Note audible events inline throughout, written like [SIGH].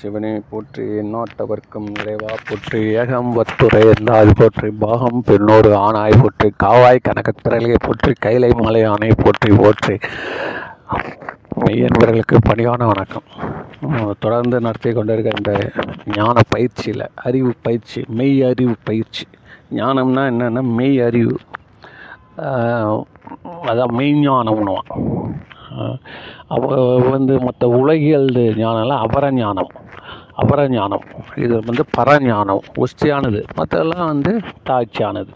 சிவனே போற்றி எந்நாட்டவர்க்கும் இறைவா போற்றி ஏகம் வத்துரை என்றால் போற்றி பாகம் பெண்ணோரு ஆணாய் போற்றி காவாய் கனகத்திரலையை போற்றி கைலை மலை ஆணை போற்றி போற்றி. மெய்யன்பர்களுக்கு பணியான வணக்கம். தொடர்ந்து நடத்தி கொண்டிருக்க இந்த ஞான பயிற்சியில் அறிவு பயிற்சி மெய் அறிவு பயிற்சி. ஞானம்னா என்னென்னா மெய் அறிவு. அதான் மெய்ஞானம்னுவான். அவ வந்து மற்ற உலகியல் ஞானம்லாம் அபர ஞானம் அபர ஞானம் இது வந்து பரஞானம் உஸ்தியானது மற்றெல்லாம் வந்து தாட்சியானது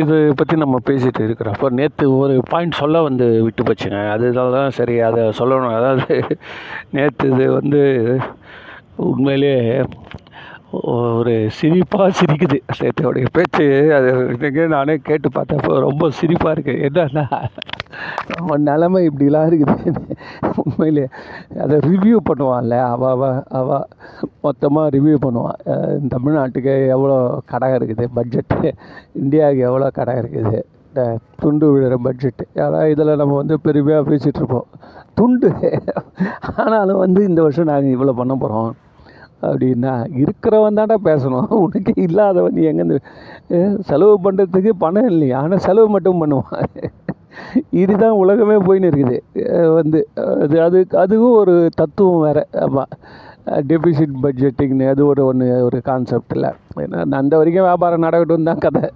இது பற்றி நம்ம பேசிகிட்டு இருக்கிறப்போ நேற்று ஒரு பாயிண்ட் சொல்ல வந்து விட்டு போச்சுங்க. அதுதான் தான் சரி அதை சொல்லணும். அதாவது நேற்று இது வந்து உண்மையிலே ஒரு சிரிப்பாக சிரிக்குது. சேத்தோடைய பேச்சு அது இன்னைக்கு நானே கேட்டு பார்த்தப்போ ரொம்ப சிரிப்பாக இருக்குது என்னன்னா நம்ம நிலமை இப்படிலாம் இருக்குது. உண்மையிலே அதை ரிவ்யூ பண்ணுவான்ல அவ அவ அவ. மொத்தமாக ரிவ்யூ பண்ணுவான். தமிழ்நாட்டுக்கு எவ்வளோ கடை இருக்குது பட்ஜெட்டு இந்தியாவுக்கு எவ்வளோ கடை இருக்குது. இந்த துண்டு விழுற பட்ஜெட்டு ஏன்னா இதில் நம்ம வந்து பெருமையாக பேசிகிட்ருப்போம் துண்டு. ஆனாலும் வந்து இந்த வருஷம் நாங்கள் இவ்வளோ பண்ண போகிறோம். அப்படின்னா இருக்கிறவன் தான்டா பேசணும். உனக்கு இல்லாதவன் நீ எங்கேருந்து செலவு பண்ணுறதுக்கு பணம் இல்லையா. ஆனால் செலவு மட்டும் பண்ணுவான். இதுதான் உலகமே போயின்னு இருக்குது. வந்து அது அது அதுவும் ஒரு தத்துவம் வேறு. ஆமாம் டெபிசிட் பட்ஜெட்டிங்னு அது ஒரு ஒன்று ஒரு கான்செப்டில் ஏன்னா அந்த வரைக்கும் வியாபாரம் நடக்கட்டும் தான் கதை.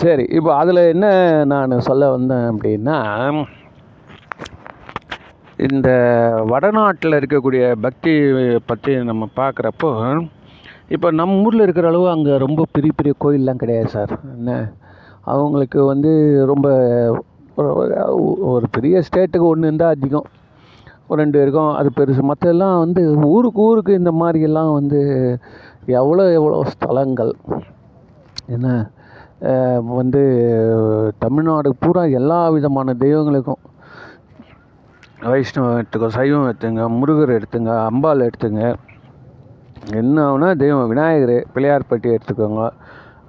சரி இப்போ அதில் என்ன நான் சொல்ல வந்தேன் அப்படின்னா இந்த வடநாட்டில் இருக்கக்கூடிய பக்தி பற்றி நம்ம பார்க்குறப்போ இப்போ நம்ம ஊரில் இருக்கிற அளவு அங்கே ரொம்ப பெரிய பெரிய கோயிலெலாம் கிடையாது சார். என்ன? அவங்களுக்கு வந்து ரொம்ப ஒரு- பெரிய ஸ்டேட்டுக்கு ஒன்று இருந்தால் அதிகம். ரெண்டு இருக்கும் அது பெருசு. மற்றெல்லாம் வந்து ஊருக்கு ஊருக்கு இந்த மாதிரியெல்லாம் வந்து எவ்வளோ எவ்வளோ ஸ்தலங்கள். என்ன? வந்து தமிழ்நாடு பூரா எல்லா விதமான தெய்வங்களுக்கும் வைஷ்ணவம் எடுத்துக்கோ சைவம் எடுத்துங்க முருகர் எடுத்துங்க அம்பாள் எடுத்துங்க. என்ன ஆகுனா தெய்வம் விநாயகர் பிள்ளையார்பட்டி எடுத்துக்கோங்க.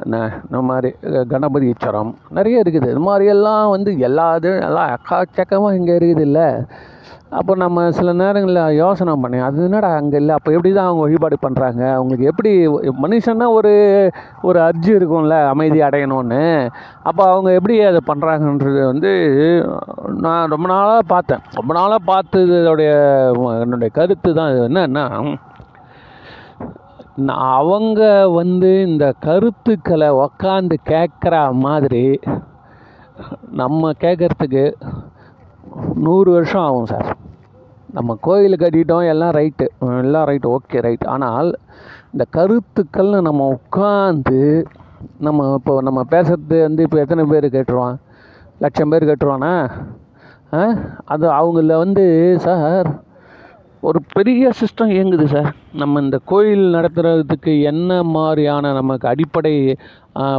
இந்த மாதிரி கணபதி ஈச்சரம் நிறைய இருக்குது. இது மாதிரியெல்லாம் வந்து எல்லா இதுவும் எல்லாம் எக்காச்சக்கமாக இங்கே இருக்குது இல்லை அப்போ நம்ம சில நேரங்களில் யோசனை பண்ணி அது என்னடா அங்கே இல்லை? அப்போ எப்படி தான் அவங்க வழிபாடு பண்ணுறாங்க அவங்களுக்கு எப்படி மனுஷன்னா ஒரு ஒரு அர்ஜி இருக்கும்ல அமைதி அடையணும்னு. அப்போ அவங்க எப்படி அதை பண்ணுறாங்கன்றது வந்து நான் ரொம்ப நாளாக பார்த்தேன். ரொம்ப நாளாக பார்த்ததோடைய என்னுடைய கருத்து தான் இது. என்னன்னா அவங்க வந்து இந்த கருத்துக்களை உக்காந்து கேட்குற மாதிரி நம்ம கேட்குறதுக்கு நூறு வருஷம் ஆகும் சார். நம்ம கோயில் கட்டிட்டோம் எல்லாம் ரைட்டு. எல்லாம் ரைட்டு ஓகே ரைட் ஆனால் இந்த கருத்துக்கள்னு நம்ம உட்காந்து நம்ம இப்போ நம்ம பேசுறது வந்து இப்போ எத்தனை பேர் கேட்டுருவான்? லட்சம் பேர் கேட்டுருவானா? அது அவங்கள வந்து சார் ஒரு பெரிய சிஸ்டம் இயங்குது சார் நம்ம இந்த கோயில் நடத்துகிறதுக்கு என்ன மாதிரியான நமக்கு அடிப்படை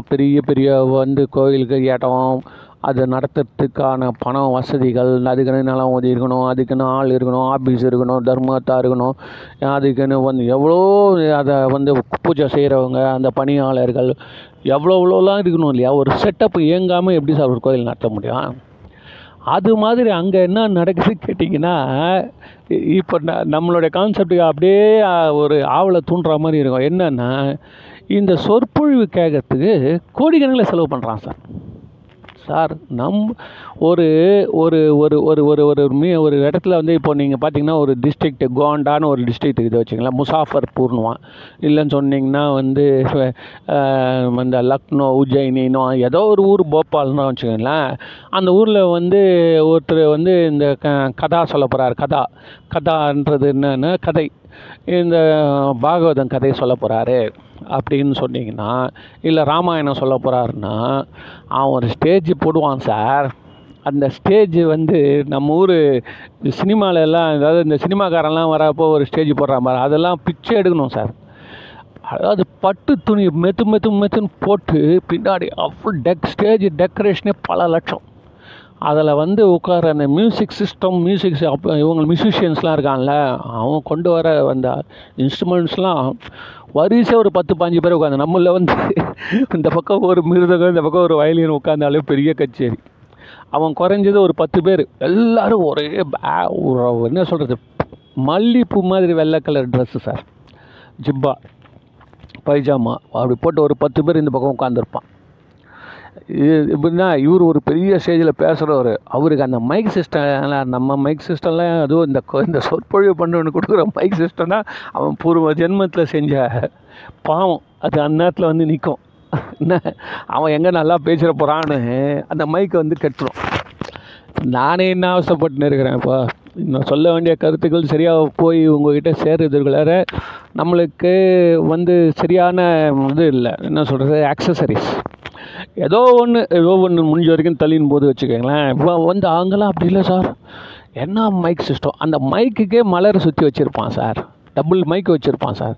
பெரிய பெரிய வந்து கோயிலுக்கு இடம் அதை நடத்துறதுக்கான பணம் வசதிகள் அதுக்குன்னு நிலம் ஒதுக்கி இருக்கணும் அதுக்குன்னு ஆள் இருக்கணும் ஆஃபீஸ் இருக்கணும் தர்மத்தா இருக்கணும் அதுக்குன்னு வந்து எவ்வளோ அதை வந்து பூஜை செய்கிறவங்க அந்த பணியாளர்கள் எவ்வளோ எவ்வளோலாம் இருக்கணும் இல்லையா? ஒரு செட்டப் இயங்காமல் எப்படி சார் ஒரு கோயில் நடத்த முடியும்? அது மாதிரி அங்கே என்ன நடக்குது கேட்டிங்கன்னா இப்போ ந நம்மளுடைய கான்செப்டுக்கு அப்படியே ஒரு ஆவலை தூண்டுற மாதிரி இருக்கும். என்னென்னா இந்த சொற்பொழிவு கேட்கறதுக்கு கோடிக்கணக்கில் செலவு பண்ணுறான் சார். சார் நம் ஒரு ஒரு ஒரு ஒரு ஒரு ஒரு மீ ஒரு இடத்துல வந்து இப்போ நீங்கள் பார்த்தீங்கன்னா ஒரு டிஸ்ட்ரிக்ட் கோண்டான்னு ஒரு டிஸ்ட்ரிக்ட் இது வச்சுங்களேன் முசாஃபர்பூர்னுவான் இல்லைன்னு சொன்னீங்கன்னா வந்து இந்த லக்னோ உஜ்ஜயினோ ஏதோ ஒரு ஊர் போபால்னு வச்சுக்கோங்களேன். அந்த ஊரில் வந்து ஒருத்தர் வந்து இந்த க கதா சொல்ல போகிறார் கதா. கதான்றது என்னென்னா கதை. இந்த பாகவதம் கதை சொல்ல போகிறாரு அப்படின்னு சொன்னீங்கன்னா இல்லை ராமாயணம் சொல்ல போகிறாருன்னா அவன் ஒரு ஸ்டேஜ் போடுவான் சார். அந்த ஸ்டேஜ் வந்து நம்ம ஊர் சினிமால அதாவது இந்த சினிமாக்காரெல்லாம் வரப்போ ஒரு ஸ்டேஜ் போடுறான் பாரு அதெல்லாம் பிச்சை எடுக்கணும் சார். அதாவது பட்டு துணி மெத்து மெத்து மெத்துன்னு போட்டு பின்னாடி அவ்வளோ டெக் ஸ்டேஜ் டெக்கரேஷனே பல லட்சம். அதில் வந்து உட்கார அந்த மியூசிக் சிஸ்டம் மியூசிக் இவங்க மியூசிஷியன்ஸ்லாம் இருக்கான்ல அவன் கொண்டு வர அந்த இன்ஸ்ட்ருமெண்ட்ஸ்லாம் வரிசை ஒரு பத்து பாஞ்சு பேர் உட்காந்து நம்மள வந்து [LAUGHS] இந்த பக்கம் ஒரு மிருதகம் இந்த பக்கம் ஒரு வயலின் உட்காந்தாலே பெரிய கச்சேரி. அவன் குறைஞ்சது ஒரு பத்து பேர். எல்லாரும் ஒரே பே- என்ன சொல்கிறது மல்லிப்பூ மாதிரி வெள்ளை கலர் ட்ரெஸ்ஸு சார் ஜிப்பா பைஜாமா அப்படி போட்டு ஒரு பத்து பேர் இந்த பக்கம் உட்காந்துருப்பான் எப்படின்னா இவர் ஒரு பெரிய ஸ்டேஜில் பேசுகிறவர் அவருக்கு அந்த மைக் சிஸ்டம் நம்ம மைக் சிஸ்டம்லாம் அதுவும் இந்த இந்த சொற்பொழிவு பண்ணுறவனுக்கு கொடுக்குற மைக் சிஸ்டம் தான் அவன் பூர்வ ஜென்மத்தில் செஞ்ச பாவம். அது அந்நேரத்தில் வந்து நிற்கும் என்ன? அவன் எங்கே நல்லா பேசுகிற போகிறான்னு அந்த மைக்கை வந்து கெட்டுரும். நானே என்ன அவசரப்பட்டுன்னு இருக்கிறேன் இப்போ. நான் சொல்ல வேண்டிய கருத்துக்கள் சரியாக போய் உங்ககிட்ட சேர்றதுக்குள்ளார நம்மளுக்கு வந்து சரியான இது இல்லை. என்ன சொல்கிறது ஆக்சசரிஸ் ஏதோ ஒன்று ஏதோ ஒன்று முடிஞ்ச வரைக்கும் தள்ளின்னு போது வச்சுக்கோங்களேன். இப்போ வந்து அவங்களாம் அப்படி இல்லை சார். என்ன மைக் சிஸ்டம் அந்த மைக்குக்கே மலரை சுற்றி வச்சுருப்பான் சார். டபுள் மைக் வச்சுருப்பான் சார்.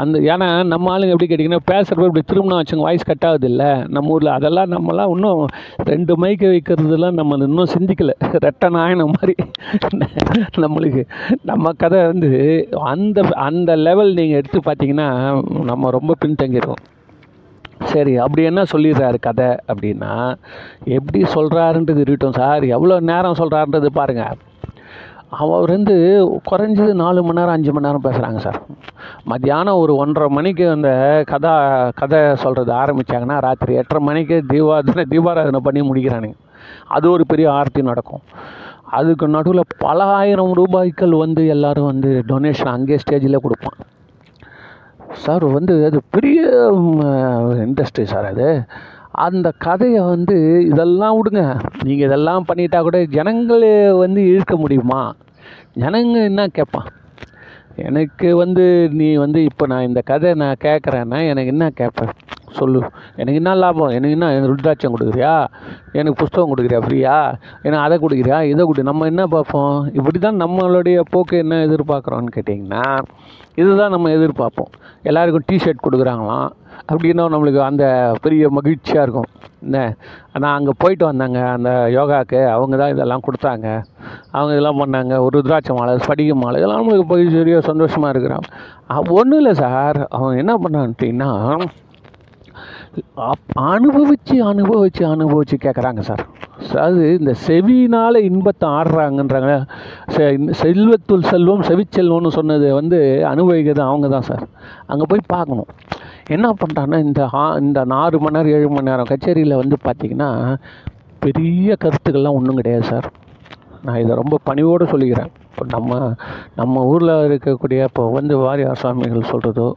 அந்த ஏன்னா நம்ம ஆளுங்க எப்படி கேட்டிங்கன்னா பேசுகிறப்ப இப்படி திரும்பினா வச்சுங்க வாய்ஸ் கட் ஆகுது இல்லை. நம்ம ஊரில் அதெல்லாம் நம்மலாம் இன்னும் ரெண்டு மைக்கை வைக்கிறதுலாம் நம்ம இன்னும் சிந்திக்கலை. ரெட்ட நாயன மாதிரி. நம்மளுக்கு நம்ம கதை வந்து அந்த அந்த லெவல் நீங்கள் எடுத்து பார்த்தீங்கன்னா நம்ம ரொம்ப பின்தங்கிடுவோம் சரி அப்படி என்ன சொல்லிடுறாரு கதை அப்படின்னா எப்படி சொல்கிறாருன்றது இருக்கட்டும் சார். எவ்வளோ நேரம் சொல்கிறாருன்றது பாருங்கள் அவர் வந்து குறைஞ்சது நாலு மணி நேரம் அஞ்சு மணி நேரம் பேசுகிறாங்க சார். மத்தியானம் ஒரு ஒன்றரை மணிக்கு அந்த கதா கதை சொல்கிறது ஆரம்பித்தாங்கன்னா ராத்திரி எட்டரை மணிக்கு தீபாராதனை தீபாராதனை பண்ணி முடிக்கிறானுங்க. அது ஒரு பெரிய ஆர்த்தி நடக்கும். அதுக்கு நடுவில் பல ஆயிரம் ரூபாய்க்கள் வந்து எல்லாரும் வந்து டொனேஷன் அங்கேயே ஸ்டேஜில் கொடுப்பான். சார் வந்து அது பெரிய இண்டஸ்ட்ரி சார் அது. அந்த கதையை வந்து இதெல்லாம் விடுங்க. நீங்கள் இதெல்லாம் பண்ணிட்டா கூட ஜனங்களை வந்து இழுக்க முடியுமா? ஜனங்க என்ன கேட்பான் எனக்கு வந்து நீ வந்து இப்போ நான் இந்த கதை நான் கேட்குறேன்னா எனக்கு என்ன கேட்பேன் சொல்லு. எனக்கு என்ன லாபம்? எனக்கு என்ன எனக்கு ருத்ராட்சம் கொடுக்குறியா? எனக்கு புஸ்தகம் கொடுக்குறியா ஃப்ரீயா எனக்கு அதை கொடுக்குறியா? இதை கொடு. நம்ம என்ன பார்ப்போம்? இப்படி தான் நம்மளுடைய போக்கு என்ன எதிர்பார்க்குறோன்னு கேட்டிங்கன்னா இதுதான் நம்ம எதிர்பார்ப்போம். எல்லாருக்கும் டிஷர்ட் கொடுக்குறாங்களாம். அப்படின்னா நம்மளுக்கு அந்த பெரிய மகிழ்ச்சியாக இருக்கும். என்ன? நான் அங்கே போயிட்டு வந்தாங்க. அந்த யோகாவுக்கு அவங்க தான் இதெல்லாம் கொடுத்தாங்க. அவங்க இதெல்லாம் பண்ணாங்க. ஒரு ருத்ராட்ச மாலை ஸ்படிக மாலை இதெல்லாம் நம்மளுக்கு போய் பெரிய சந்தோஷமாக இருக்கிறான் ஒன்றும் இல்லை சார். அவன் என்ன பண்ணான்ட்டிங்கன்னா அனுபவித்து அனுபவித்து அனுபவித்து கேட்குறாங்க சார். அது இந்த செவினால் இன்பத்தை ஆடுறாங்கன்றாங்க செ- செல்வத்துள் செல்வம் செவிச்செல்வம்னு சொன்னது வந்து அனுபவிக்கிறது அவங்க தான் சார். அங்கே போய் பார்க்கணும். என்ன பண்ணுறாங்கன்னா இந்த ஆ- இந்த ஆறு மணி நேரம் ஏழு மணி நேரம் கச்சேரியில் வந்து பார்த்திங்கன்னா பெரிய கருத்துக்கள்லாம் ஒன்றும் கிடையாது சார். நான் இதை ரொம்ப பணிவோடு சொல்லிக்கிறேன். இப்போ நம்ம நம்ம ஊரில் இருக்கக்கூடிய இப்போ வந்து வாரியார் சுவாமிகள் சொல்கிறதோ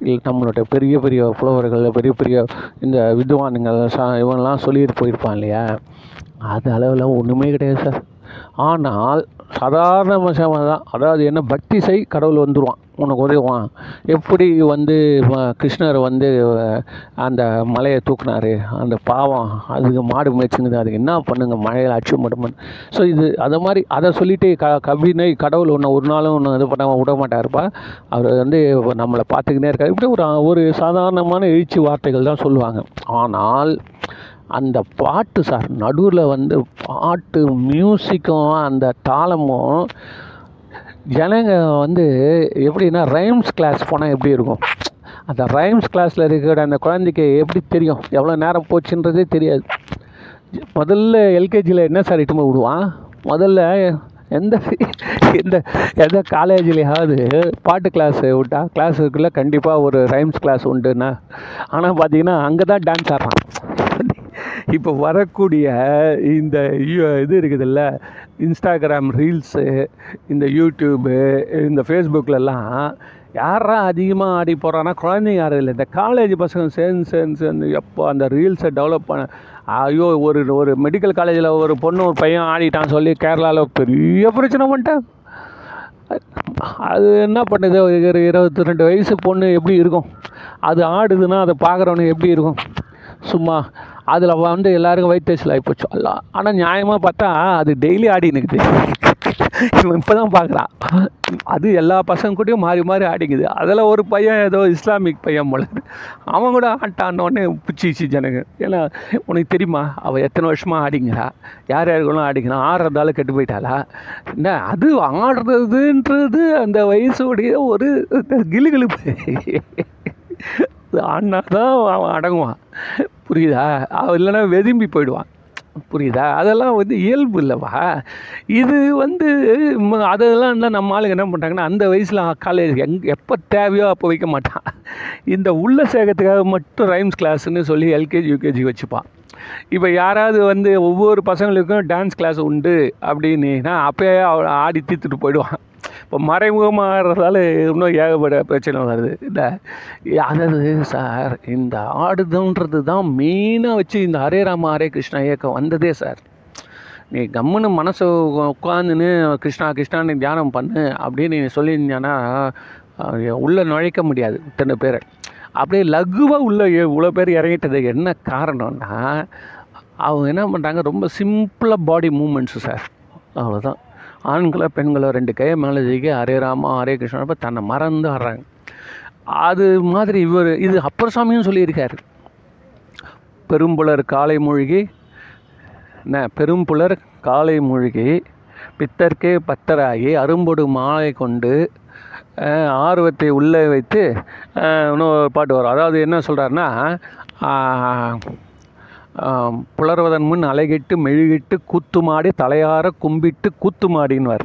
நம்மளுடைய பெரிய பெரிய புலவர்கள் பெரிய பெரிய இந்த வித்வானுங்கள் சா இவங்கெல்லாம் சொல்லிட்டு போயிருப்பான் இல்லையா? அது அளவில் ஒன்றுமே கிடையாது சார். ஆனால் சாதாரண விஷயம் தான். அதாவது என்ன பக்தி செய் கடவுள் வந்துடுவான் உனக்கு உதவுவான். எப்படி வந்து கிருஷ்ணர் வந்து அந்த மலையை தூக்குனாரு அந்த பாவம் அதுக்கு மாடு மேய்ச்சிங்குது அதுக்கு என்ன பண்ணுங்க மழையில் அச்சு மட்டும் ஸோ இது அதை மாதிரி அதை சொல்லிட்டு க கவினை கடவுள் ஒன்று ஒரு நாளும் ஒன்று இது பண்ணாமல் விட மாட்டாருப்பா. அவர் வந்து நம்மளை பார்த்துக்கினே இருக்காரு. இப்படி ஒரு ஒரு சாதாரணமான எழுச்சி வார்த்தைகள் தான் சொல்லுவாங்க. ஆனால் அந்த பாட்டு சார் நடுவில் வந்து பாட்டு மியூசிக்கும் அந்த தாளமும் ஜனங்க வந்து எப்படின்னா ரைம்ஸ் கிளாஸ் போனால் எப்படி இருக்கும்? அந்த ரைம்ஸ் கிளாஸில் இருக்கிற அந்த குழந்தைக்கு எப்படி தெரியும்? எவ்வளோ நேரம் போச்சுன்றதே தெரியாது. முதல்ல எல்கேஜியில் என்ன சார் இட்டுமே விடுவான்? முதல்ல எந்த எந்த எந்த காலேஜ்லேயாவது பாட்டு கிளாஸ் விட்டா கிளாஸுக்குள்ளே கண்டிப்பாக ஒரு ரைம்ஸ் கிளாஸ் உண்டுண்ணா ஆனால் பார்த்தீங்கன்னா அங்கே தான் டான்ஸ் ஆடுறான். இப்போ வரக்கூடிய இந்த இது இருக்குதுல்ல இன்ஸ்டாகிராம் ரீல்ஸு இந்த யூடியூபு இந்த ஃபேஸ்புக்கிலலாம் யாரா அதிகமாக ஆடி போகிறான்னா குழந்தைங்க யாரும் இல்லை. இந்த காலேஜ் பசங்க சேர்ந்து சேர்ந்து சேர்ந்து எப்போ அந்த ரீல்ஸை டெவலப் பண்ண ஐயோ ஒரு ஒரு மெடிக்கல் காலேஜில் ஒரு பொண்ணு ஒரு பையன் ஆடிட்டான் சொல்லி கேரளாவில் பெரிய பிரச்சனை பண்ணிட்டேன். அது என்ன பண்ணுது? ஒரு இருபத்தி ரெண்டு வயசு பொண்ணு எப்படி இருக்கும்? அது ஆடுதுன்னா அதை பார்க்குறவனுக்கு எப்படி இருக்கும்? சும்மா அதில் வந்து எல்லாருக்கும் வைத்தேசில் ஆகிப்போச்சு எல்லாம் ஆனால் நியாயமாக பார்த்தா அது டெய்லி ஆடினுக்குது இவன் இப்போ தான் பார்க்குறான் அது எல்லா பசங்க கூடயும் மாறி மாறி ஆடிக்குது. அதில் ஒரு பையன் ஏதோ இஸ்லாமிக் பையன் போல அவன் கூட ஆட்டானோடனே பிச்சிச்சு ஜனங்க. ஏன்னா உனக்கு தெரியுமா? அவள் எத்தனை வருஷமாக ஆடிங்கிறா? யார் யாருக்கெல்லாம் ஆடிக்கிறான் ஆடுறதால கெட்டு போயிட்டாளா? என்ன அது ஆடுறதுன்றது அந்த வயசுடைய ஒரு கிளுகிழுப்பு ஆடினா தான் அவன் அடங்குவான். புரியுதா? அவன் இல்லைன்னா வெதும்பி போயிடுவான். புரியுதா? அதெல்லாம் வந்து இயல்பு இல்லைவா இது வந்து அதெல்லாம் இருந்தால் நம்ம ஆளுங்க என்ன பண்ணுறாங்கன்னா அந்த வயசில் காலேஜ் எங் எப்போ தேவையோ அப்போ வைக்க மாட்டான். இந்த உள்ள சேகத்துக்காக மட்டும் ரைம்ஸ் கிளாஸ்ன்னு சொல்லி எல்கேஜி யூகேஜி வச்சுப்பான். இப்போ யாராவது வந்து ஒவ்வொரு பசங்களுக்கும் டான்ஸ் கிளாஸ் உண்டு அப்படின்னா அப்போயே அவ- ஆடி தீர்த்துட்டு போயிடுவான். இப்போ மறைமுகமாகறதால இன்னும் ஏகப்பட்ட பிரச்சனை வருது. இல்லை அதாவது சார்? இந்த ஆடுதன்றது தான் மெயினாக வச்சு இந்த ஹரே ராம ஹரே கிருஷ்ணா இயக்கம் வந்ததே சார். நீ கம்முன்னு மனசை உட்காந்துன்னு கிருஷ்ணா கிருஷ்ணான்னு தியானம் பண்ணு அப்படின்னு நீ சொல்லியிருந்தானா உள்ளே நுழைக்க முடியாது இத்தனை பேரை. அப்படியே லகுவாக உள்ள இவ்வளோ பேர் இறங்கிட்டது என்ன காரணம்னா அவங்க என்ன பண்ணுறாங்க ரொம்ப சிம்பிளாக பாடி மூமெண்ட்ஸு சார். அவ்வளோதான் ஆண்களோ பெண்களோ ரெண்டு கையை மேலே ஜெயிக்க ஹரே ராமா ஹரே கிருஷ்ணா அப்ப தன்னை மறந்து ஆடுறாங்க அது மாதிரி இவர் இது அப்பர் சாமியும் சொல்லியிருக்காரு பெரும்புலர் காலை மூழ்கி என்ன பெரும்புலர் காலை மூழ்கி பித்தர்க்கே பத்தராகி அரும்பொடு மாலை கொண்டு ஆர்வத்தை உள்ளே வைத்து இன்னொரு பாட்டு வரும். அதாவது என்ன சொல்கிறாருன்னா புலர்வதன் முன் அலைகிட்டு மெழுகிட்டு கூத்துமாடி தலையார கும்பிட்டு கூத்துமாடின்வார்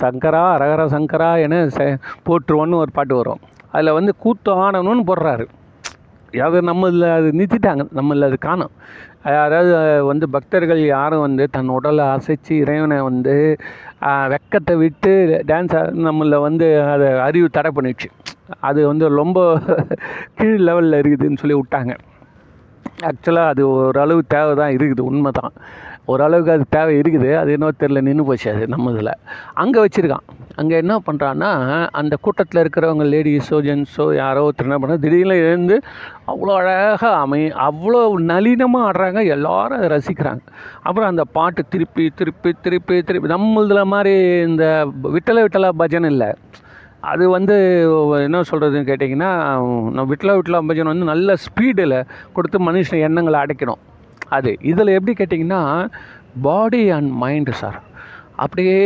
சங்கரா அரகர சங்கரா என செ போற்றுவோன்னு ஒரு பாட்டு வரும். அதில் வந்து கூத்து ஆனணும்னு போடுறாரு. அது நம்மளில் அது நிறுத்திட்டாங்க நம்மளில் அது காணும். அதாவது வந்து பக்தர்கள் யாரும் வந்து தன் உடலை அசைச்சு இறைவனை வந்து வெக்கத்தை விட்டு டான்ஸ் நம்மள வந்து அதை அறிவு தடை பண்ணிடுச்சு. அது வந்து ரொம்ப கீழ் லெவலில் இருக்குதுன்னு சொல்லி விட்டாங்க. ஆக்சுவலாக அது ஓரளவு தேவை தான் இருக்குது உண்மை தான் ஓரளவுக்கு அது தேவை இருக்குது அது என்ன தெரில நின்று போச்சு அது நம்ம இதில். அங்கே வச்சுருக்கான். அங்கே என்ன பண்ணுறான்னா அந்த கூட்டத்தில் இருக்கிறவங்க லேடிஸோ ஜென்ஸோ யாரோ ஒருத்தர் என்ன பண்ண திடீர்னு எழுந்து அவ்வளோ அழகாக அமை அவ்வளோ நளினமாக ஆடுறாங்க எல்லோரும் அதை ரசிக்கிறாங்க. அப்புறம் அந்த பாட்டு திருப்பி திருப்பி திருப்பி திருப்பி நம்ம இதில் மாதிரி இந்த விட்டலை விட்டலா பஜனை இல்லை. அது வந்து என்ன சொல்கிறதுன்னு கேட்டிங்கன்னா நம்ம விட்லா விட்லா அம்பஜன் வந்து நல்ல ஸ்பீடில் கொடுத்து மனுஷன் எண்ணங்களை அடைக்கணும். அது. இதில் எப்படி கேட்டிங்கன்னா பாடி அண்ட் மைண்டு சார் அப்படியே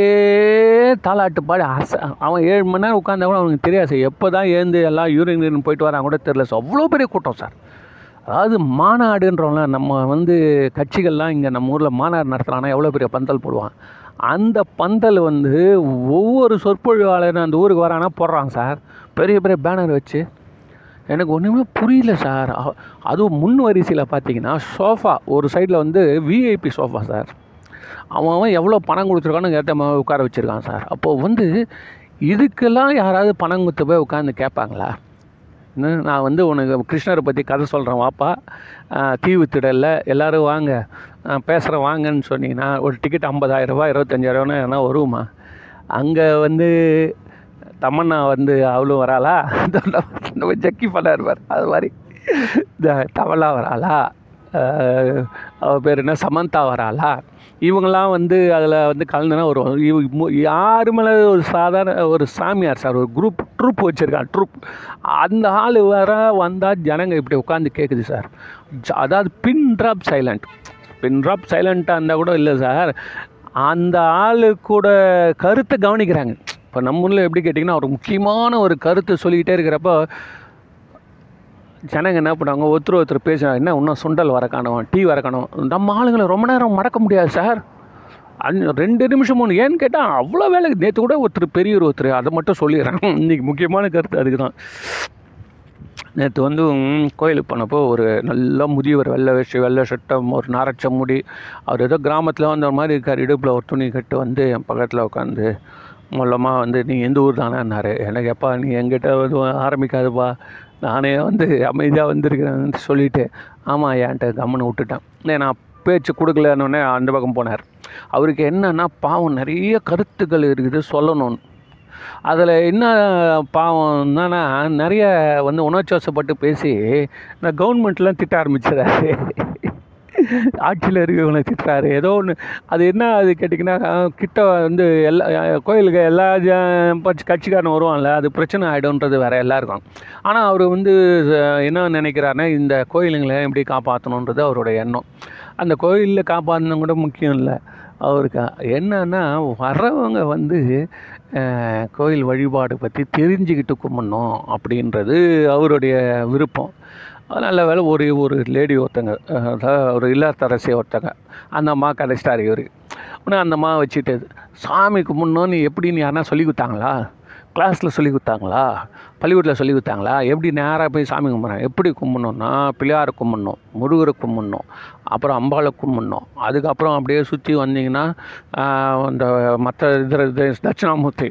தாளாட்டு பாடி. அச அவன் ஏழு மணி நேரம் உட்காந்தா கூட அவனுக்கு தெரியாது சார் எப்போ தான் ஏந்து எல்லாம் யூரின் போயிட்டு வராங்க கூட தெரில சார் அவ்வளோ பெரிய கூட்டம் சார் அதாவது மாநாடுன்றவங்கள நம்ம வந்து கட்சிகள்லாம் இங்கே நம்ம ஊரில் மாநாடு நடத்துகிறாங்கன்னா எவ்வளோ பெரிய பந்தல் போடுவான். அந்த பந்தல் வந்து ஒவ்வொரு சொற்பொழிவாளரும் அந்த ஊருக்கு வரானா போடுறாங்க சார். பெரிய பெரிய பேனர் வச்சு. எனக்கு ஒன்றுமே புரியல சார். அதுவும் முன் வரிசையில் பார்த்தீங்கன்னா சோஃபா ஒரு சைடில் வந்து விஐபி சோஃபா சார். அவன் அவன் எவ்வளோ பணம் கொடுத்துருக்கான்னு ஏற்ற மாதிரி உட்கார வச்சுருக்கான் சார். அப்போது வந்து இதுக்கெல்லாம் யாராவது பணம் கொடுத்து போய் உட்காந்து கேட்பாங்களா? நான் வந்து உனக்கு கிருஷ்ணரை பற்றி கதை சொல்கிறேன் வாப்பா. தீவு திடலில் எல்லோரும் வாங்க. பேசுகிறேன் வாங்கன்னு சொன்னீங்கன்னா ஒரு டிக்கெட் ஐம்பதாயிரரூபா இருபத்தஞ்சாயிரரூபான்னு ஏன்னா வருமா? அங்கே வந்து தமன்னா வந்து அவளும் வராளா? நம்ம ஜக்கி பண்ண இருப்பார் அது மாதிரி. இந்த தவளா வராளா? அவள் பேர் என்ன? சமந்தா வராளா? இவங்கெல்லாம் வந்து அதில் வந்து கலந்துனா ஒரு இவ மு- யாரு மேலே ஒரு சாதாரண ஒரு சாமியார் சார் ஒரு குரூப் ட்ரூப் வச்சுருக்கான் ட்ரூப். அந்த ஆள் வர வந்தால் ஜனங்க இப்படி உட்காந்து கேட்குது சார். அதாவது pin drop silent. Pin drop சைலண்ட்டாக இருந்தால் கூட இல்லை சார். அந்த ஆளு கூட கருத்தை கவனிக்கிறாங்க. இப்போ நம்ம ஊரில் எப்படி கேட்டிங்கன்னா ஒரு முக்கியமான ஒரு கருத்தை சொல்லிக்கிட்டே இருக்கிறப்போ ஜனங்க என்ன பண்ணுவாங்க? ஒருத்தர் ஒருத்தர் பேசுகிறாங்க என்ன இன்னும் சுண்டல் வர காணும் டீ வர காணும்? நம்ம ஆளுங்களை ரொம்ப நேரம் மறக்க முடியாது சார். அஞ்சு ரெண்டு நிமிஷம் மூணு ஏன்னு கேட்டால் அவ்வளோ வேலை. நேற்று கூட ஒருத்தர் பெரியவர் ஒருத்தர் அதை மட்டும் சொல்லிடுறேன். [LAUGHS] இன்றைக்கி முக்கியமான கருத்து அதுக்கு தான் நேற்று வந்து கோயிலுக்கு போனப்போ ஒரு நல்ல முதியவர் வெள்ளை வேஷ்டி வெள்ளை சட்டம் ஒரு நாரச்ச முடி. அவர் ஏதோ கிராமத்தில் வந்த மாதிரி இருக்கார். இடுப்பில் ஒரு துணி கட்டு வந்து என் பக்கத்தில் உட்காந்து மூலமாக வந்து நீ எந்த ஊர் தானான்னாரு. எனக்கு எப்பா நீ என்கிட்ட எதுவும் ஆரம்பிக்காதுப்பா. நானே வந்து அமைதியாக வந்திருக்கிறேன்னு சொல்லிவிட்டு ஆமாம் ஏன்ட்ட கம்முன்னு விட்டுட்டேன். இல்லை நான் பேச்சு கொடுக்கலன்னொடனே அந்த பக்கம் போனார். அவருக்கு என்னென்னா பாவம் நிறைய கருத்துக்கள் இருக்குது சொல்லணும்னு. அதில் என்ன பாவம் என்னன்னா நிறைய வந்து உணர்ச்சி வசப்பட்டு பேசி இந்த கவர்மெண்ட்லாம் திட்ட ஆரம்பிச்சிடாரு ஆட்சியில் இருக்கிறவங்களை திட்டுறாரு. ஏதோ ஒன்று அது என்ன அது கேட்டிங்கன்னா கிட்ட வந்து எல்லா கோயிலுக்கு எல்லா ஜ- கட்சிக்காரன் வருவான்ல அது பிரச்சனை ஆகிடும்ன்றது வேறு எல்லாருக்கும். ஆனால் அவர் வந்து என்ன நினைக்கிறாருன்னா இந்த கோயிலுங்களை எப்படி காப்பாற்றணுன்றது அவருடைய எண்ணம். அந்த கோயிலில் காப்பாற்றணும் கூட முக்கியம் இல்லை. அவருக்கு என்னன்னா வர்றவங்க வந்து கோயில் வழிபாடு பற்றி தெரிஞ்சுக்கிட்டு கும்பிடணும் அப்படின்றது அவருடைய விருப்பம். நல்ல வேலை ஒரு ஒரு லேடி ஒருத்தங்க அதாவது ஒரு இல்லத்தரசி ஒருத்தங்க அந்த அம்மா கடைசிட்டார் இவர் உடனே அந்த அம்மா வச்சுட்டு சாமி கும்பிட்ணுன்னு எப்படி நீ யாருன்னா சொல்லி கொடுத்தாங்களா? கிளாஸில் சொல்லி கொடுத்தாங்களா? பள்ளிக்கூடத்தில் சொல்லி கொடுத்தாங்களா? எப்படி நேராக போய் சாமி கும்பிட்றேன்? எப்படி கும்பிடணும்னா பிள்ளையாரை கும்பிட்ணும் முருகரை கும்பிட்ணும் அப்புறம் அம்பாளை கும்பிட்ணும். அதுக்கப்புறம் அப்படியே சுற்றி வந்தீங்கன்னா அந்த மற்ற இது தட்சிணாமூர்த்தி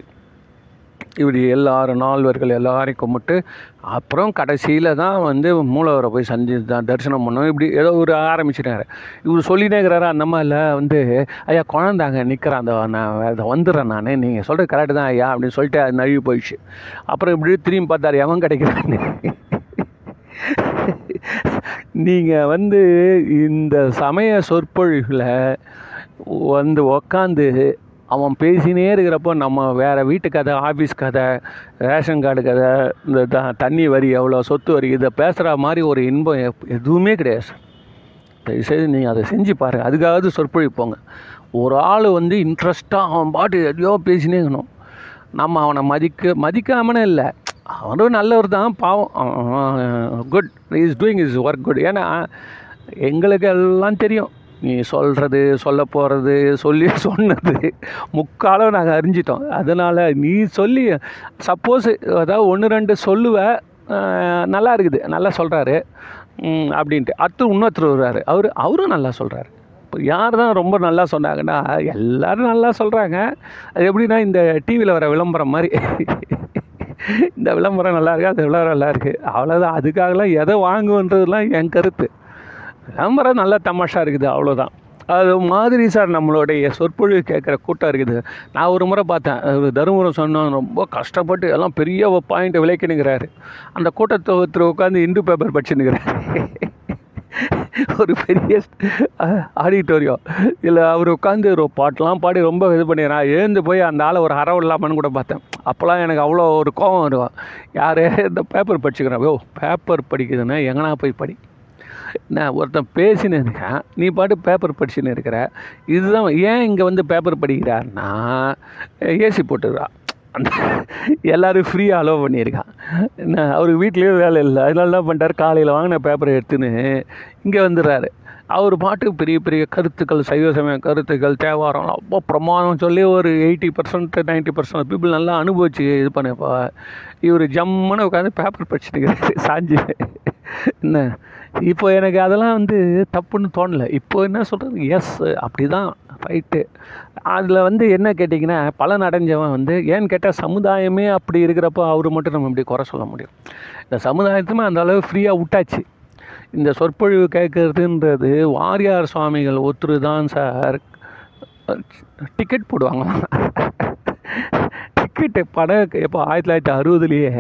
இப்படி எல்லாரும் நால்வர்கள் எல்லாரையும் கும்பிட்டு அப்புறம் கடைசியில் தான் வந்து மூலவரை போய் சந்தி தான் தரிசனம் பண்ணோம் இப்படி ஏதோ ஒரு ஆரம்பிச்சிட்டாரு. இவர் சொல்லினே இருக்கிறாரு அந்த மாதிரில வந்து ஐயா குழந்தாங்க நிற்கிறேன் அந்த நான் அதை வந்துடுறேன் நான். நீங்கள் சொல்கிறது கரெக்டு தான் ஐயா அப்படின்னு சொல்லிட்டு அது நழுவி போயிடுச்சு. அப்புறம் இப்படி திரும்பி பார்த்தாரு எவன் கிடைக்கிறான்னு? நீங்கள் வந்து இந்த சமய சொற்பொழிவில் வந்து உக்காந்து அவன் பேசினே இருக்கிறப்போ நம்ம வேறு வீட்டு கதை ஆஃபீஸ் கதை ரேஷன் கார்டு கதை இந்த த- தண்ணி வரி எவ்வளோ சொத்து வரி இதை பேசுகிற மாதிரி ஒரு இன்பம் எப்- எதுவுமே கிடையாது சார். தயவுசெய்து நீங்கள் அதை செஞ்சு பாருங்கள் அதுக்காவது சொற்பொழிப்போங்க ஒரு ஆள் வந்து இன்ட்ரெஸ்ட்டாக அவன் பாட்டு எதையோ பேசினே இருக்கணும். நம்ம அவனை மதிக்க மதிக்காமனே இல்லை. அவனும் நல்லவர் தான் பாவம். Good is doing is work good ஏன்னா எங்களுக்கு எல்லாம் தெரியும். நீ சொல்கிறது சொல்ல போகிறது சொல்லி [LAUGHS] சொன்னது முக்காலும் நாங்கள் அறிஞ்சிட்டோம். அதனால் நீ சொல்லி சப்போஸ் அதாவது ஒன்று ரெண்டு சொல்லுவ நல்லா இருக்குது நல்லா சொல்கிறாரு அப்படின்ட்டு. அடுத்து இன்னொருத்தர் வருவார். அவர் அவரும் நல்லா சொல்கிறாரு இப்போ யார் தான் ரொம்ப நல்லா சொன்னாங்கன்னா எல்லோரும் நல்லா சொல்கிறாங்க அது எப்படின்னா இந்த டிவியில் வர விளம்பரம் மாதிரி. இந்த விளம்பரம் நல்லா இருக்கு? அந்த விளம்பரம் நல்லா இருக்குது அவ்வளோதான் அதுக்காகலாம் எதை வாங்குன்றதுலாம் என் கருத்து. விளம்பரம் நல்லா தமாஷா இருக்குது அவ்வளோதான் அது மாதிரி சார் நம்மளுடைய சொற்பொழிவு கேட்குற கூட்டம் இருக்குது. நான் ஒரு முறை பார்த்தேன் அது தருமபுரம் சொன்னோம் ரொம்ப கஷ்டப்பட்டு எல்லாம் பெரிய பாயிண்ட் விளைக்கணுங்கிறாரு அந்த கூட்டத்தை ஒருத்தர் உட்காந்து இந்து பேப்பர் படிச்சுன்னுக்கிறாரு ஒரு பெரிய ஆடிட்டோரியம் இல்லை அவர் உட்காந்து ஒரு பாட்டெலாம் பாடி ரொம்ப இது பண்ணி நான் எழுந்து போய் அந்த ஆளை ஒரு அறவு இல்லாமன்னு கூட பார்த்தேன். அப்போல்லாம் எனக்கு அவ்வளோ ஒரு கோபம் வரும் யார் இந்த பேப்பர் படிச்சுக்கிறேன். ஓ பேப்பர் படிக்குதுன்னா எங்கன்னா போய் படி. நான் ஒருத்தன் பேசின்னு இருக்கேன் நீ பாட்டு பேப்பர் படிச்சுன்னு இருக்கிற இதுதான் ஏன் இங்கே வந்து பேப்பர் படிக்கிறாருன்னா ஏசி போட்டுக்கிறான் அந்த எல்லோரும் ஃப்ரீயாக அலோவ் பண்ணியிருக்கான். என்ன அவருக்கு வீட்லேயும் வேலை இல்லை. அதனால என்ன பண்ணிட்டார் காலையில் வாங்கின பேப்பரை எடுத்துன்னு இங்கே வந்துடுறாரு. அவர் பாட்டுக்கு பெரிய பெரிய கருத்துக்கள் சைவ சமய கருத்துக்கள் தேவாரம் ரொம்ப பிரமாதம் சொல்லி ஒரு eighty percent ninety percent people நல்லா அனுபவிச்சு இது பண்ணப்போ இவர் ஜம்முன்னு உட்காந்து பேப்பர் படிச்சுட்டு இருக்கிறாரு. சாஞ்சு. என்ன இப்போ எனக்கு அதெல்லாம் வந்து தப்புன்னு தோணலை. இப்போ என்ன சொல்கிறது எஸ் அப்படி தான் ரைட்டு அதில் வந்து என்ன கேட்டிங்கன்னா பலன் அடைஞ்சவன் வந்து ஏன்னு கேட்டால் சமுதாயமே அப்படி இருக்கிறப்போ அவர் மட்டும் நம்ம இப்படி குறை சொல்ல முடியும். இந்த சமுதாயத்துமே அந்த அளவு ஃப்ரீயாக விட்டாச்சு. இந்த சொற்பொழிவு கேட்கறதுன்றது வாரியார் சுவாமிகள் ஒத்துரு தான் சார். டிக்கெட் போடுவாங்களாம். டிக்கெட்டு பணம் எப்போ ஆயிரத்தி தொள்ளாயிரத்தி அறுபதுலேயே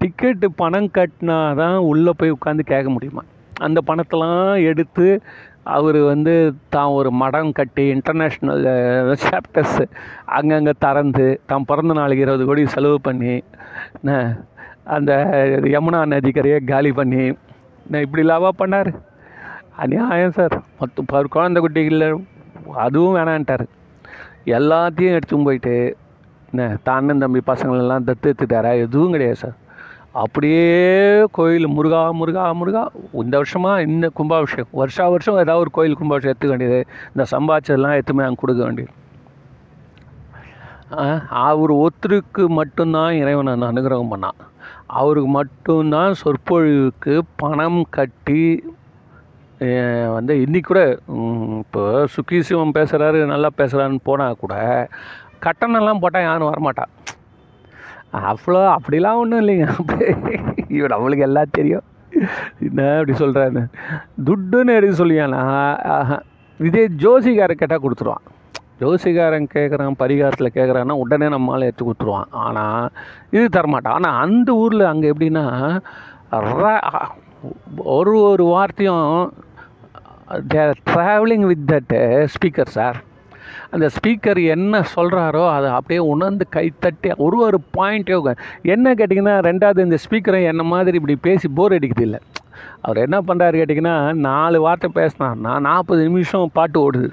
டிக்கெட்டு பணம் கட்டினா தான் உள்ளே போய் உட்காந்து கேட்க முடியுமா? அந்த பணத்தெல்லாம் எடுத்து அவர் வந்து தான் ஒரு மடம் கட்டி இன்டர்நேஷ்னல் சாப்டர்ஸ் அங்கங்கே திறந்து தான் பிறந்த நாளைக்கு இருபது கோடி செலவு பண்ணி அந்த யமுனா நதிக்கரையை காலி பண்ணி இப்படி லாவா பண்ணார்? அநியாயம் சார். மொத்தம் குழந்தை குட்டிகளில் அதுவும் வேணான்ட்டார். எல்லாத்தையும் எடுத்துன்னு போயிட்டு என்ன தான் தம்பி பசங்களெல்லாம் தத்து எடுத்துட்டாரா எதுவும் கிடையாது சார். அப்படியே கோயில் முருகா முருகா முருகா. இந்த வருஷமாக இந்த கும்பாபிஷேகம். வருஷா வருஷம் ஏதாவது ஒரு கோயில் கும்பாபிஷேகம் எடுத்துக்க வேண்டியது. இந்த சம்பாதிச்சதெல்லாம் எடுத்துமே அங்கே கொடுக்க வேண்டியது. அவர் ஒருத்தருக்கு மட்டும்தான் இறைவனை நான் அனுகிரகம் பண்ணான் அவருக்கு மட்டும்தான் சொற்பொழிவுக்கு பணம் கட்டி வந்து இன்னைக்கு கூட இப்போ சுக்கி சிவம் பேசுகிறாரு நல்லா பேசுகிறாருன்னு போனால் கூட கட்டணம்லாம் போட்டால் யாரும் வரமாட்டான் அவ்வளோ அப்படிலாம் ஒன்றும் இல்லைங்க. இவன் நம்மளுக்கு எல்லாம் தெரியும். என்ன அப்படி சொல்கிறாரு துட்டுன்னு எடுத்து சொல்லியானா இதே ஜோசிகாரன் கேட்டால் கொடுத்துருவான். ஜோசிகாரன் கேட்குறான் பரிகாரத்தில் கேட்குறான்னா உடனே நம்மளால் எடுத்து கொடுத்துருவான். ஆனால் இது தரமாட்டான் ஆனால் அந்த ஊரில் அங்கே எப்படின்னா ஒரு ஒரு வார்த்தையும் there travelling with that speaker sir அந்த ஸ்பீக்கர் என்ன சொல்கிறாரோ அதை அப்படியே உணர்ந்து கைத்தட்டி ஒரு ஒரு பாயிண்ட்டையும் என்ன கேட்டிங்கன்னா ரெண்டாவது இந்த ஸ்பீக்கரை என்ன மாதிரி இப்படி பேசி போர் அடிக்குது இல்லை. அவர் என்ன பண்ணுறாரு கேட்டிங்கன்னா நாலு வார்த்தை பேசினார்னா நாற்பது நிமிஷம் பாட்டு ஓடுது.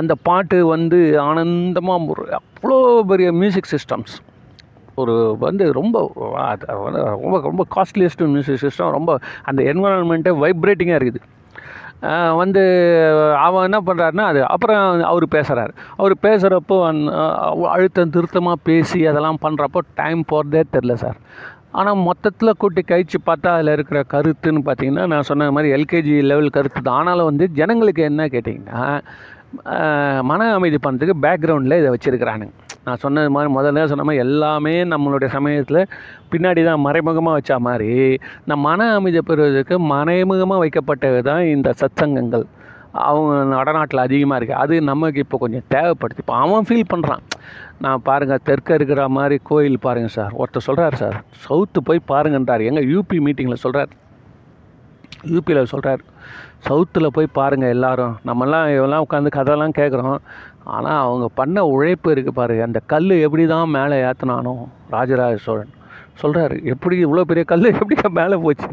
அந்த பாட்டு வந்து ஆனந்தமாக அவ்வளோ பெரிய மியூசிக் சிஸ்டம்ஸ் ஒரு வந்து ரொம்ப ரொம்ப ரொம்ப காஸ்ட்லியஸ்ட் மியூசிக் சிஸ்டம் ரொம்ப அந்த என்வரான்மெண்ட்டே வைப்ரேட்டிங்காக இருக்குது. வந்து அவன் என்ன பண்ணுறாருன்னா அது அப்புறம் அவர் பேசுகிறாரு அவர் பேசுகிறப்போ அழுத்தம் திருத்தமாக பேசி அதெல்லாம் பண்ணுறப்போ டைம் போகிறதே தெரில சார். ஆனால் மொத்தத்தில் கூட்டி கழிச்சு பார்த்தா அதில் இருக்கிற கருத்துன்னு பார்த்தீங்கன்னா நான் சொன்ன மாதிரி எல்கேஜி லெவல் கருத்து தான். ஆனாலும் வந்து ஜனங்களுக்கு என்ன கேட்டிங்கன்னா மன அமைதி பண்ணுறதுக்கு பேக்ரவுண்டில் இதை வச்சுருக்கிறானுங்க. நான் சொன்னது மாதிரி முதல்ல சொன்ன மாதிரி எல்லாமே நம்மளுடைய சமயத்தில் பின்னாடி தான் மறைமுகமாக வச்ச மாதிரி இந்த மன அமைதி பெறுவதற்கு மறைமுகமாக வைக்கப்பட்டது தான் இந்த சத்சங்கங்கள். அவங்க வடநாட்டில் அதிகமாக இருக்குது அது நமக்கு இப்போ கொஞ்சம் தேவைப்படுது. இப்போ அவன் ஃபீல் பண்ணுறான் நான் பாருங்கள் தெற்க இருக்கிற மாதிரி கோயில் பாருங்கள் சார். ஒருத்தர் சொல்கிறார் சார். சவுத்து போய் பாருங்கன்றார். எங்கள் யூபி மீட்டிங்கில் சொல்கிறார் யூபியில் சொல்கிறார் சவுத்தில் போய் பாருங்கள் எல்லாரும். நம்மலாம் இவெல்லாம் உட்காந்து கதைலாம் கேட்குறோம் ஆனால் அவங்க பண்ண உழைப்பு இருக்குது பாரு. அந்த கல் எப்படி தான் மேலே ஏற்றினானோ ராஜராஜ சோழன் சொல்கிறாரு எப்படி இவ்வளோ பெரிய கல் எப்படி மேலே போச்சு?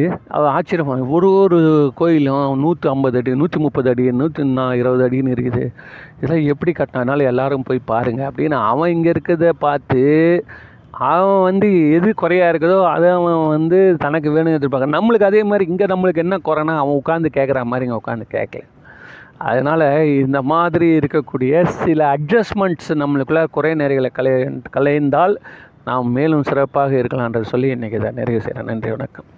ஏ அவள் ஆச்சரியமா ஒரு ஒரு கோயிலும் நூற்றி ஐம்பது அடி நூற்றி முப்பது அடி நூற்றி இருபது அடின்னு இருக்குது. இதெல்லாம் எப்படி கட்டினாலும் எல்லாரும் போய் பாருங்கள் அப்படின்னு அவன் இங்கே இருக்கிறத பார்த்து அவன் வந்து எது குறையா இருக்குதோ அதை அவன் வந்து தனக்கு வேணும் எதிர்பார்க்க நம்மளுக்கு அதே மாதிரி இங்கே நம்மளுக்கு என்ன குறைனா அவன் உட்காந்து கேட்குற மாதிரி இங்கே உட்காந்து கேட்கல. அதனால் இந்த மாதிரி இருக்கக்கூடிய சில அட்ஜஸ்ட்மெண்ட்ஸ் நம்மளுக்குள்ள குறை நிறைகளை கலை கலைந்தால் நாம் மேலும் சிறப்பாக இருக்கலாம்ன்றது சொல்லி இன்றைக்கி இதை நிறைவு செய்கிறேன் நன்றி வணக்கம்.